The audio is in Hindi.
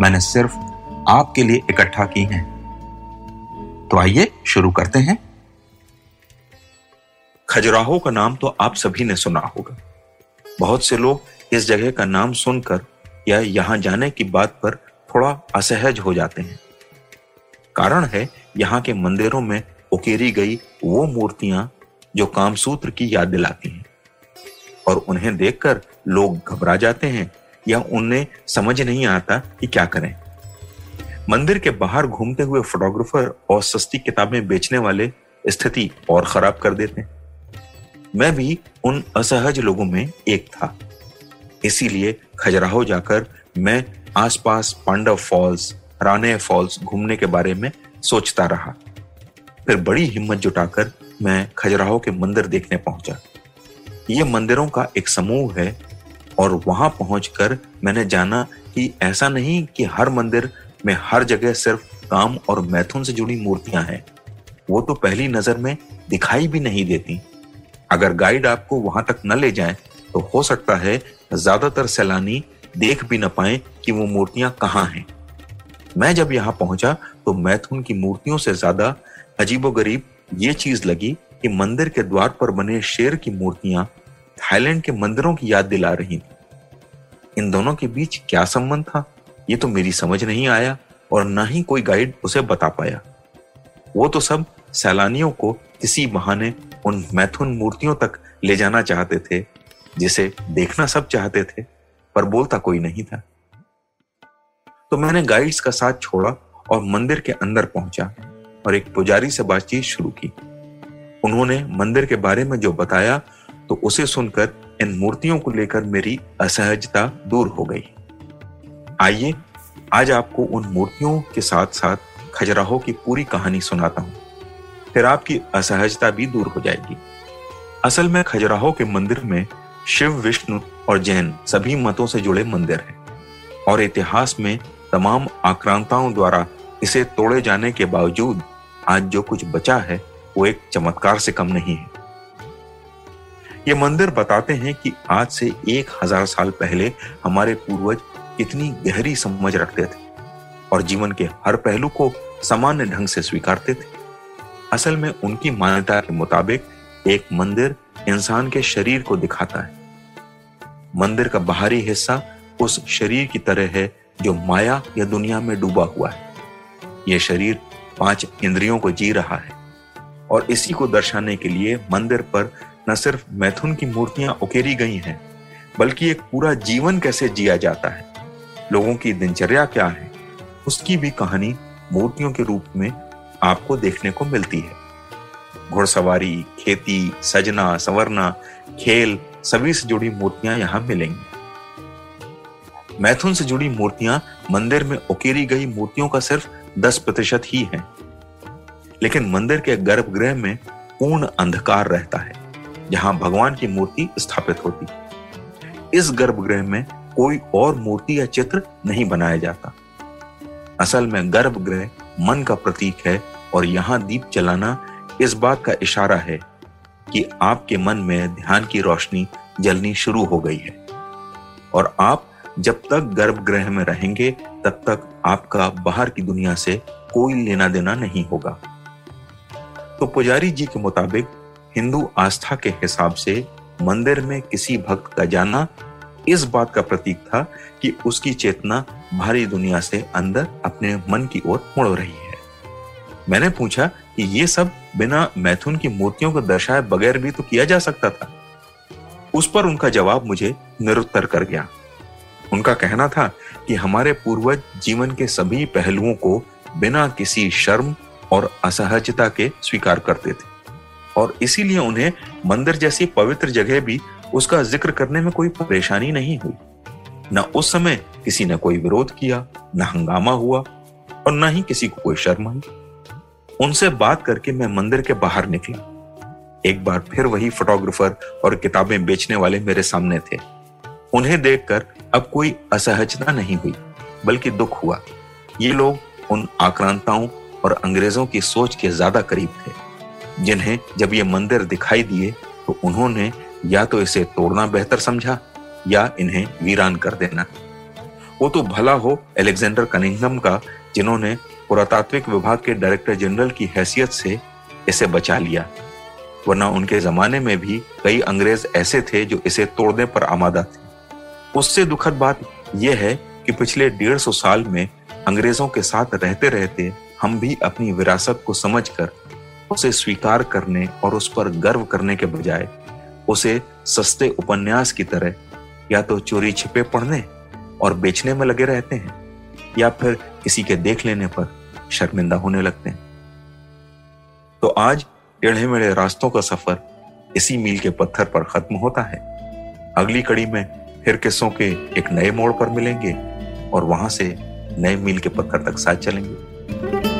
मैंने सिर्फ़ आपके लिए इकट्ठा की हैं। तो आइए शुरू करते हैं। खजुराहो का नाम तो आप सभी ने सुना होगा। बहुत से लोग इस जगह का नाम सुनकर या यहाँ जाने की बात पर थोड़ा असहज हो जाते हैं। कारण है, यहाँ के मंदिरों में उकेरी गई वो मूर्तियाँ जो कामसूत्र की याद दिलाती हैं। और उन्हें देखकर लोग घबरा जाते हैं या उन्हें समझ नहीं आता कि क्या करें। मंदिर के बाहर घूमते हुए फोटोग्राफर और सस्ती किताबें बेचने वाले स्थिति और खराब कर देते हैं। मैं भी उन असहज लोगों में एक था। इसीलिए खजुराहो जाकर मैं आसपास पांडव फॉल्स राने फॉल्स घूमने के बारे में सोचता रहा। फिर बड़ी हिम्मत जुटाकर मैं खजुराहो के मंदिर देखने पहुँचा। ये मंदिरों का एक समूह है और वहाँ पहुंचकर मैंने जाना कि ऐसा नहीं कि हर मंदिर में हर जगह सिर्फ़ काम और मैथुन से जुड़ी मूर्तियाँ हैं। वो तो पहली नज़र में दिखाई भी नहीं देती। अगर गाइड आपको वहाँ तक न ले जाए तो हो सकता है ज़्यादातर सैलानी देख भी न पाए कि वो मूर्तियाँ कहाँ हैं। मैं जब यहाँ पहुँचा तो मैथुन की मूर्तियों से ज़्यादा अजीबोगरीब ये चीज़ लगी कि मंदिर के द्वार पर बने शेर की मूर्तियाँ थाईलैंड के मंदिरों की याद दिला रही थी। इन दोनों के बीच क्या संबंध था, ये तो मेरी समझ नहीं आया और न ही कोई गाइड उसे बता पाया। वो तो सब सैलानियों को किसी बहाने उन मैथुन मूर्तियों तक ले जाना चाहते थे, जिसे देखना सब चाहते थे, पर बोलता कोई नहीं था। तो मैंने गाइड्स का साथ छोड़ा और मंदिर के अंदर पहुँचा और एक पुजारी से बातचीत शुरू की। उन्होंने मंदिर के बारे में जो बताया तो उसे सुनकर इन मूर्तियों को लेकर मेरी असहजता दूर हो गई। आइए, आज आपको उन मूर्तियों के साथ साथ खजुराहो की पूरी कहानी सुनाता हूँ। फिर आपकी असहजता भी दूर हो जाएगी। असल में खजुराहो के मंदिर में शिव, विष्णु और जैन सभी मतों से जुड़े मंदिर हैं और इतिहास में तमाम आक्रांताओं द्वारा इसे तोड़े जाने के बावजूद आज जो कुछ बचा है, वो एक चमत्कार से कम नहीं है। ये मंदिर बताते हैं कि आज से एक हज़ार साल पहले हमारे पूर्वज इतनी गहरी समझ रखते थे और जीवन के हर पहलू को सामान्य ढंग से स्वीकारते थे। असल में उनकी मान्यता के मुताबिक एक मंदिर इंसान के शरीर को दिखाता है। मंदिर का बाहरी हिस्सा उस शरीर की तरह है जो माया या दुनिया में डूबा हुआ है। यह शरीर पाँच इंद्रियों को जी रहा है और इसी को दर्शाने के लिए मंदिर पर न सिर्फ़ मैथुन की मूर्तियाँ उकेरी गई हैं, बल्कि एक पूरा जीवन कैसे जिया जाता है? लोगों की दिनचर्या क्या है? उसकी भी कहानी मूर्तियों के रूप में आपको देखने को मिलती है। घुड़सवारी, खेती, सजना, संवरना, खेल, सभी से जुड़ी मूर्तियाँ यहाँ मिलेंगी। मैथुन से जुड़ी मूर्तियाँ मंदिर में उकेरी गई मूर्तियों का सिर्फ़ 10 प्रतिशत ही है। लेकिन मंदिर के गर्भगृह में पूर्ण अंधकार रहता है। जहाँ भगवान की मूर्ति स्थापित होती। इस गर्भगृह में कोई और मूर्ति या चित्र नहीं बनाया जाता। असल में गर्भगृह मन का प्रतीक है और यहाँ दीप जलाना इस बात का इशारा है कि आपके मन में ध्यान की रोशनी जलनी शुरू हो गई है। और आप जब तक गर्भगृह में रहेंगे, तब तक आपका बाहर की दुनिया से कोई लेना देना नहीं होगा। तो पुजारी जी के मुताबिक हिंदू आस्था के हिसाब से मंदिर में किसी भक्त का जाना इस बात का प्रतीक था कि उसकी चेतना भारी दुनिया से अंदर अपने मन की ओर मुड़ रही है। मैंने पूछा कि ये सब बिना मैथुन की मूर्तियों को दर्शाए बगैर भी तो किया जा सकता था? उस पर उनका जवाब मुझे निरुत्तर कर गया। उनका कहना था कि हमारे पूर्वज जीवन के सभी पहलुओं को बिना किसी शर्म और असहजता के स्वीकार करते थे। और इसीलिए उन्हें मंदिर जैसी पवित्र जगह भी उसका ज़िक्र करने में कोई परेशानी नहीं हुई। न उस समय किसी ने कोई विरोध किया, न हंगामा हुआ और न ही किसी को कोई शर्म आई। उनसे बात करके मैं मंदिर के बाहर निकला। एक बार फिर वही फोटोग्राफर और किताबें बेचने वाले मेरे सामने थे। उन्हें देखकर अब कोई असहजता नहीं हुई, बल्कि दुख हुआ। ये लोग उन आक्रांताओं और अंग्रेज़ों की सोच के ज़्यादा करीब थे। जिन्हें जब ये मंदिर दिखाई दिए तो उन्होंने या तो इसे तोड़ना बेहतर समझा, या इन्हें वीरान कर देना। वो तो भला हो एलेक्जेंडर कनिंगम का, जिन्होंने पुरातात्विक विभाग के डायरेक्टर जनरल की हैसियत से इसे बचा लिया। वरना उनके जमाने में भी कई अंग्रेज़ ऐसे थे जो इसे तोड़ने पर आमादा थे। उससे दुखद बात यह है कि पिछले डेढ़ सौ साल में अंग्रेज़ों के साथ रहते रहते हम भी अपनी विरासत को समझकर उसे स्वीकार करने और उस पर गर्व करने के बजाय उसे सस्ते उपन्यास की तरह या तो चोरी छिपे पढ़ने और बेचने में लगे रहते हैं, या फिर किसी के देख लेने पर शर्मिंदा होने लगते हैं। तो आज टेढ़े मेढ़े रास्तों का सफ़र इसी मील के पत्थर पर खत्म होता है। अगली कड़ी में फिर किस्सों के एक नए मोड़ पर मिलेंगे और वहाँ से नए मील के पत्थर तक साथ चलेंगे।